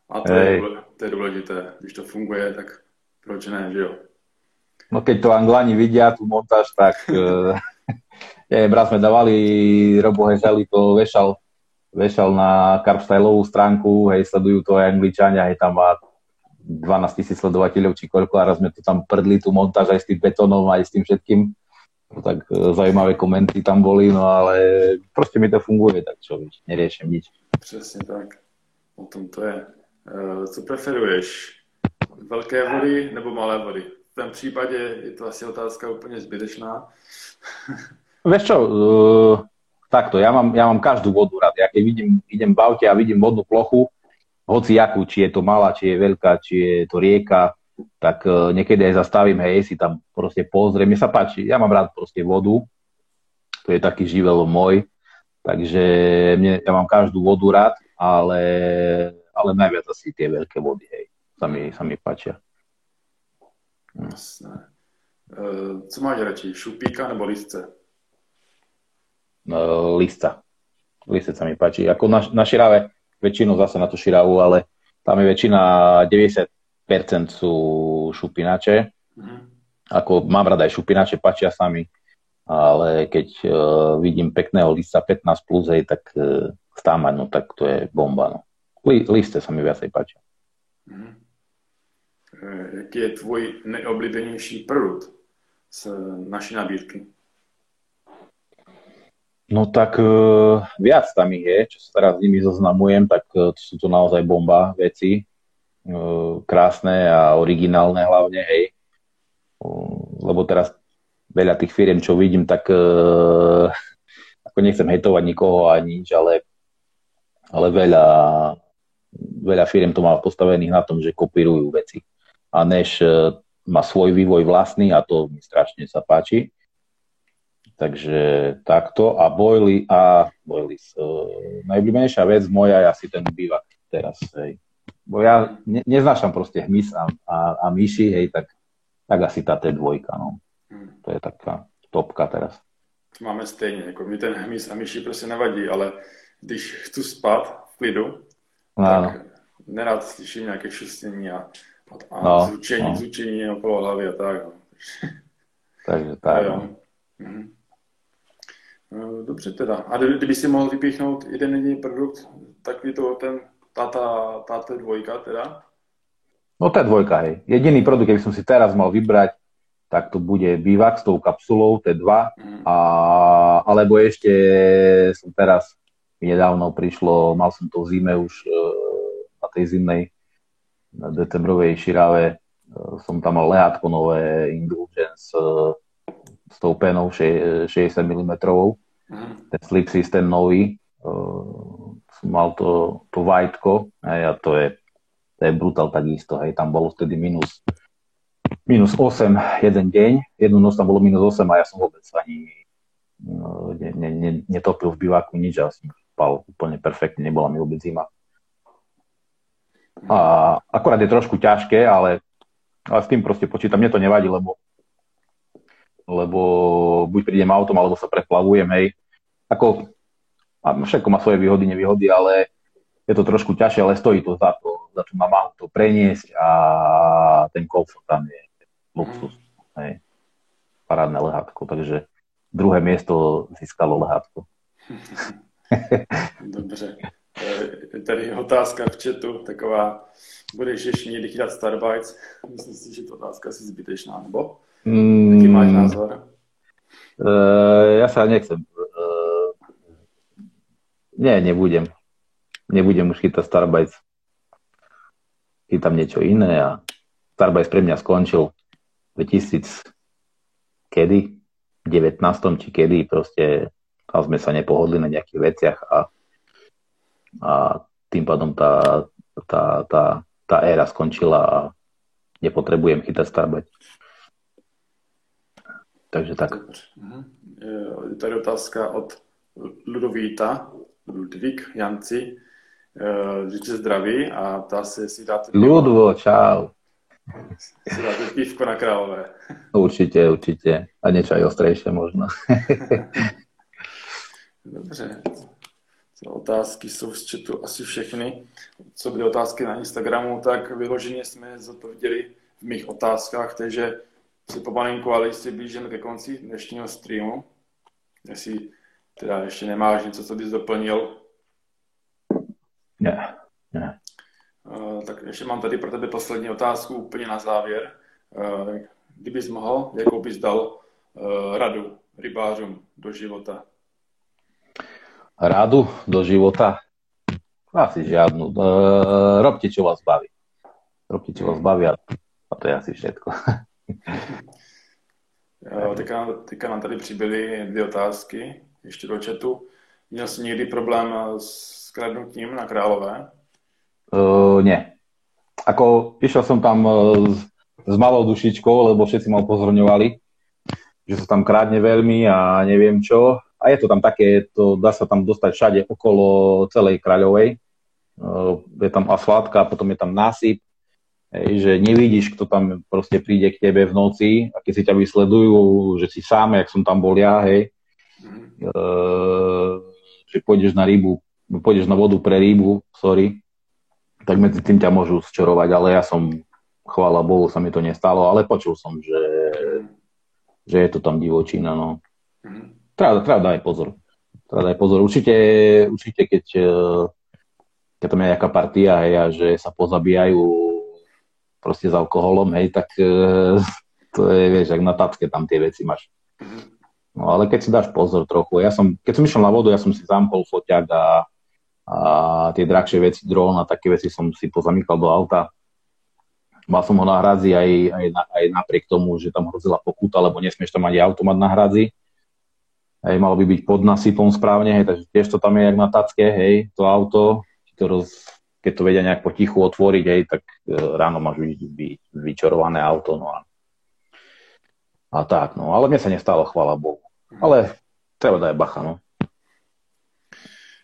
A to je, to je dôležité. Když to funguje, tak proč ne, že jo? No keď to Anglani vidia, tú montáž, tak uh, *laughs* *laughs* neviem, raz sme dávali, Robo Hezeli to vešal, vešal na Carpstyleovú stránku, hej, sledujú to aj Angličania, hej, tam má 12 tisíc sledovateľov, či koľko, a raz sme to tam prdli, tú montáž aj s tým betónom, aj s tým všetkým. No, tak uh, zaujímavé komenty tam boli, no ale proste mi to funguje, tak čo, neriešim nič. Přesně tak. O tom to je. Uh, co preferuješ? Velké vody nebo malé vody? tvém případě je to asi otázka úplně zbytečná. *laughs* Vieš čo, uh, takto, ja mám, ja mám každú vodu rád. Ja keď vidím, idem v aute a vidím vodnú plochu, hoci jakú, či je to malá, či je veľká, či je to rieka, tak uh, niekedy aj zastavím, hej, si tam proste pozriem. Mne sa páči, ja mám rád proste vodu, to je taký živel môj, takže mne, ja mám každú vodu rád, ale, ale najviac asi tie veľké vody, hej, sa mi, sa mi páčia. Jasné. Uh, co máš radši, šupíka nebo listce? Uh, listca. Listec sa mi páči. Ako na, na širave, väčšinu zase na tú širavu, ale tam je väčšina, 90% sú šupinače. Mm-hmm. Ako mám rada aj šupinače, páčia sa mi, ale keď uh, vidím pekného lista 15 plus, hej, tak uh, stámať, no tak to je bomba. No. Li, liste sa mi viacej páčia. Mm-hmm. Jaký je tvoj nejoblíbenější produkt z naší nabídky? No tak uh, viac tam ich je, čo sa teraz s nimi zoznamujem, tak uh, sú to naozaj bomba veci. Uh, krásne a originálne hlavne, hej. Lebo teraz veľa tých firiem, čo vidím, tak ako nechcem hejtovať nikoho ani nič, ale, ale veľa, veľa firiem to má postavených na tom, že kopírujú veci. A než má svoj vývoj vlastný a to mi strašne sa páči. Takže takto. A Boily a Boilies. Uh, najobľúbenejšia vec moja je asi ten bývak teraz. Hej. Bo ja ne, neznášam proste hmyz a, a, a myši, hej, tak, tak asi tá T2, no. Hmm. To je taká topka teraz. Máme stejně, jako mi ten hmyz a myši prostě nevadí, ale když chci spát v klidu, no, tak nerad slyším nějaké šustění a, a no, zvučení, no. zvučení okolo hlavy a tak. No. *laughs* Takže tak. No. Mhm. Eh, dobře teda. A kdyby si mohl vypíchnout jeden jediný produkt, tak je to ten, táta, táta dvojka teda? No tá dvojka, hej. Jediný produkt, keby som si teraz mal vybrať, tak to bude bývak s tou kapsulou T2, mm. a, alebo ešte som teraz nedávno prišlo, mal som to v zime už e, na tej zimnej na decembrovej širave, e, som tam mal lehátko nové Indulgence e, s tou penou 60 mm. Ten slip systém nový. Uh, mal to, to vajtko hej, a to je, to je brutál takisto. Hej, tam bolo vtedy minus, minus 8 jeden deň. Jednu noc tam bolo minus 8 a ja som vôbec ani no, ne, ne, ne, netopil v biváku nič a som spal úplne perfektne, nebola mi vôbec zima. A akorát je trošku ťažké, ale, ale s tým proste počítam. Mne to nevadí, lebo lebo buď prídem autom, alebo sa preplavujem, hej. Ako, a všetko má svoje výhody, nevýhody, ale je to trošku ťažšie, ale stojí to za to, za tú namahu to preniesť a ten komfort tam je luxus, hej. Parádne lehátko, takže druhé miesto získalo lehátko. *laughs* Dobře. Je tady otázka v chatu, taková, budeš ještě někdy chytat Starbucks? Myslím si, že to otázka asi zbytečná, nebo? Mm, máš názor? Uh, ja sa nechcem. Uh, nie, nebudem. Nebudem už chytať Starbucks. Chytám niečo iné a Starbucks pre mňa skončil 2000 kedy? 19. či kedy proste tam sme sa nepohodli na nejakých veciach a, a tým pádom tá, tá, tá, tá éra skončila a nepotrebujem chytať Starbucks. Takže tak. Mhm. Je tady otázka od Ludovíta, Ludvík Janci, že tě zdraví a ta se si dáte... Ludvo, čau. Si dáte pívko na králové. Určitě, určitě. A niečo aj ostrejšie možno. *laughs* Dobře. Otázky jsou z chatu asi všechny. Co byly otázky na Instagramu, tak vyloženě jsme zodpověděli v mých otázkách, takže si pomalinku, ale jistě blížíme ke konci dnešního streamu. Jestli teda ještě nemáš něco, co bys doplnil. Ne, ne. Uh, tak ještě mám tady pro tebe poslední otázku úplně na závěr. Uh, kdybys mohl, jakou bys dal uh, radu rybářům do života? Radu do života? Asi žiadnu. Uh, robte, čo vás baví. Robte, čo vás baví a to je asi všetko. *laughs* teďka, teďka nám tady přibyly dvě otázky, ještě do chatu. Měl jsi někdy problém s kradnutím na Králové? Uh, nie. Ako išiel som tam uh, s, s malou dušičkou, lebo všetci ma upozorňovali, že sa tam krádne veľmi a neviem čo. A je to tam také, to dá sa tam dostať všade okolo celej Kráľovej. Uh, je tam asfáltka, potom je tam násyp, že nevidíš, kto tam proste príde k tebe v noci a keď si ťa vysledujú, že si sám, jak som tam bol ja, hej, e, že pôjdeš na rybu, pôjdeš na vodu pre rybu, sorry, tak medzi tým ťa môžu zčorovať, ale ja som, chvála Bohu, sa mi to nestalo, ale počul som, že, že je to tam divočina, no. Mm. Treba, treba dať pozor. Treba dať pozor. Určite, určite keď, e, keď tam je nejaká partia, hej, a že sa pozabíjajú proste s alkoholom, hej, tak e, *laughs* to je, vieš, ak na tacke tam tie veci máš. No ale keď si dáš pozor trochu, ja som, keď som išiel na vodu, ja som si zamkol foťák a, a tie drahšie veci, dron a také veci som si pozamykal do auta. Mal som ho na hradzi aj, aj, aj napriek tomu, že tam hrozila pokuta, lebo nesmieš tam mať automat na hradzi. Hej, malo by byť pod nasypom správne, hej, takže tiež to tam je jak na tacke, hej, to auto, to roz, keď to vedia nejak potichu otvoriť, hej, tak e, ráno máš byť, byť vyčorované auto, no a, a tak, no. Ale mne sa nestalo, chvála Bohu. Ale treba dať bacha, no.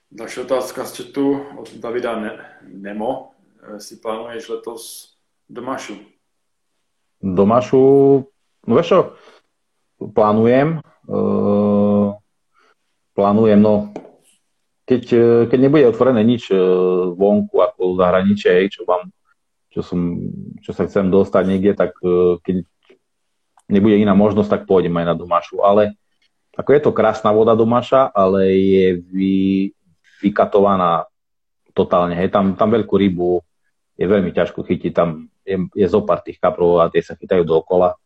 Další otázka z chatu od Davida ne- Nemo. E, si plánuješ letos Domašu? Domašu, no vieš čo, plánujem, uh, plánujem, no keď, e, keď nebude otvorené nič e, vonku ako zahraničie, čo, vám, čo, som, čo sa chcem dostať niekde, tak e, keď nebude iná možnosť, tak pôjdem aj na Domašu. Ale ako je to krásna voda Domaša, ale je vy, vykatovaná totálne. Hej, tam, tam veľkú rybu je veľmi ťažko chytiť. Tam je, je zopár tých kaprov a tie sa chytajú dookola.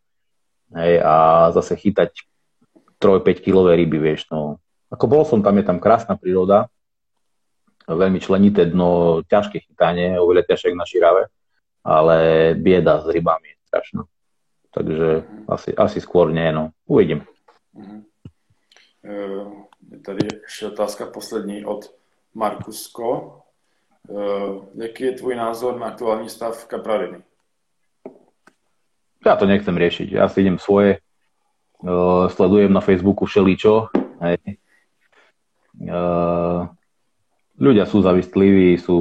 Hej, a zase chytať 3-5 kilové ryby, vieš, no, ako bol som tam, je tam krásna príroda, veľmi členité dno, ťažké chytanie, oveľa ťažšie na širave, ale bieda s rybami je strašná. Takže asi, asi skôr nie, no. Uvidím. Uh-huh. Je tady ještě otázka poslední od Markusko. Jaký je tvůj názor na aktuální stav Kapradiny? Ja to nechcem riešiť. Ja si idem svoje, sledujem na Facebooku všeličo, hej ľudia sú zavistliví, sú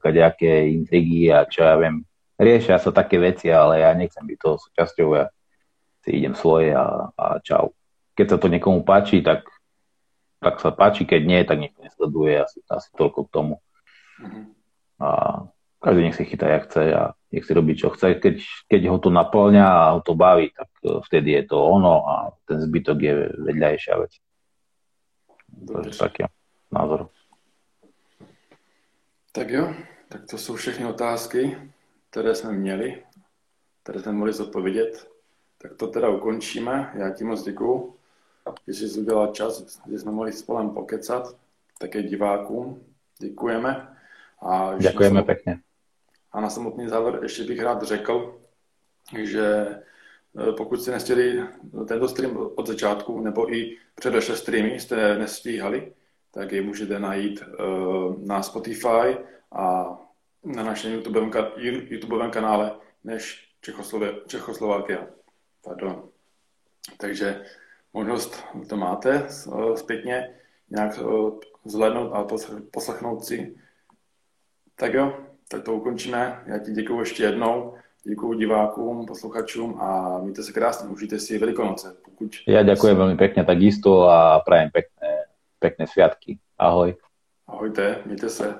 kadejaké intrigy a čo ja viem. Riešia sa také veci, ale ja nechcem byť toho súčasťou, ja si idem svoje a, a čau. Keď sa to niekomu páči, tak, tak sa páči, keď nie, tak nikto nesleduje, asi, asi toľko k tomu. Mm-hmm. A každý nech si chytá, jak chce a nech si robí, čo chce. Keď, keď ho to naplňa a ho to baví, tak e, vtedy je to ono a ten zbytok je vedľajšia vec. To je taký názor. Tak jo, tak to jsou všechny otázky, které jsme měli, které jsme mohli zodpovědět. Tak to teda ukončíme. Já ti moc děkuju, že jsi udělal čas, že jsme mohli spolem pokecat. Také divákům děkujeme. A Děkujeme pěkně. A na samotný závěr ještě bych rád řekl, že pokud jste nestihli tento stream od začátku, nebo i předešlé streamy jste nestíhali, tak je můžete najít eh, na Spotify a na našem YouTubeovém, YouTubeovém kanále než Čechoslovakia. Pardon. Takže možnost to máte eh, zpětně nějak zhlédnout a poslechnout si. Tak jo, tak to ukončíme. Já ti děkuji ještě jednou. Děkuji divákům, posluchačům a mějte se krásně, užijte si Velikonoce. Pokud... Ja ďakujem veľmi pekne takisto a prajem pekné, pekné sviatky. Ahoj. Ahojte, mějte se.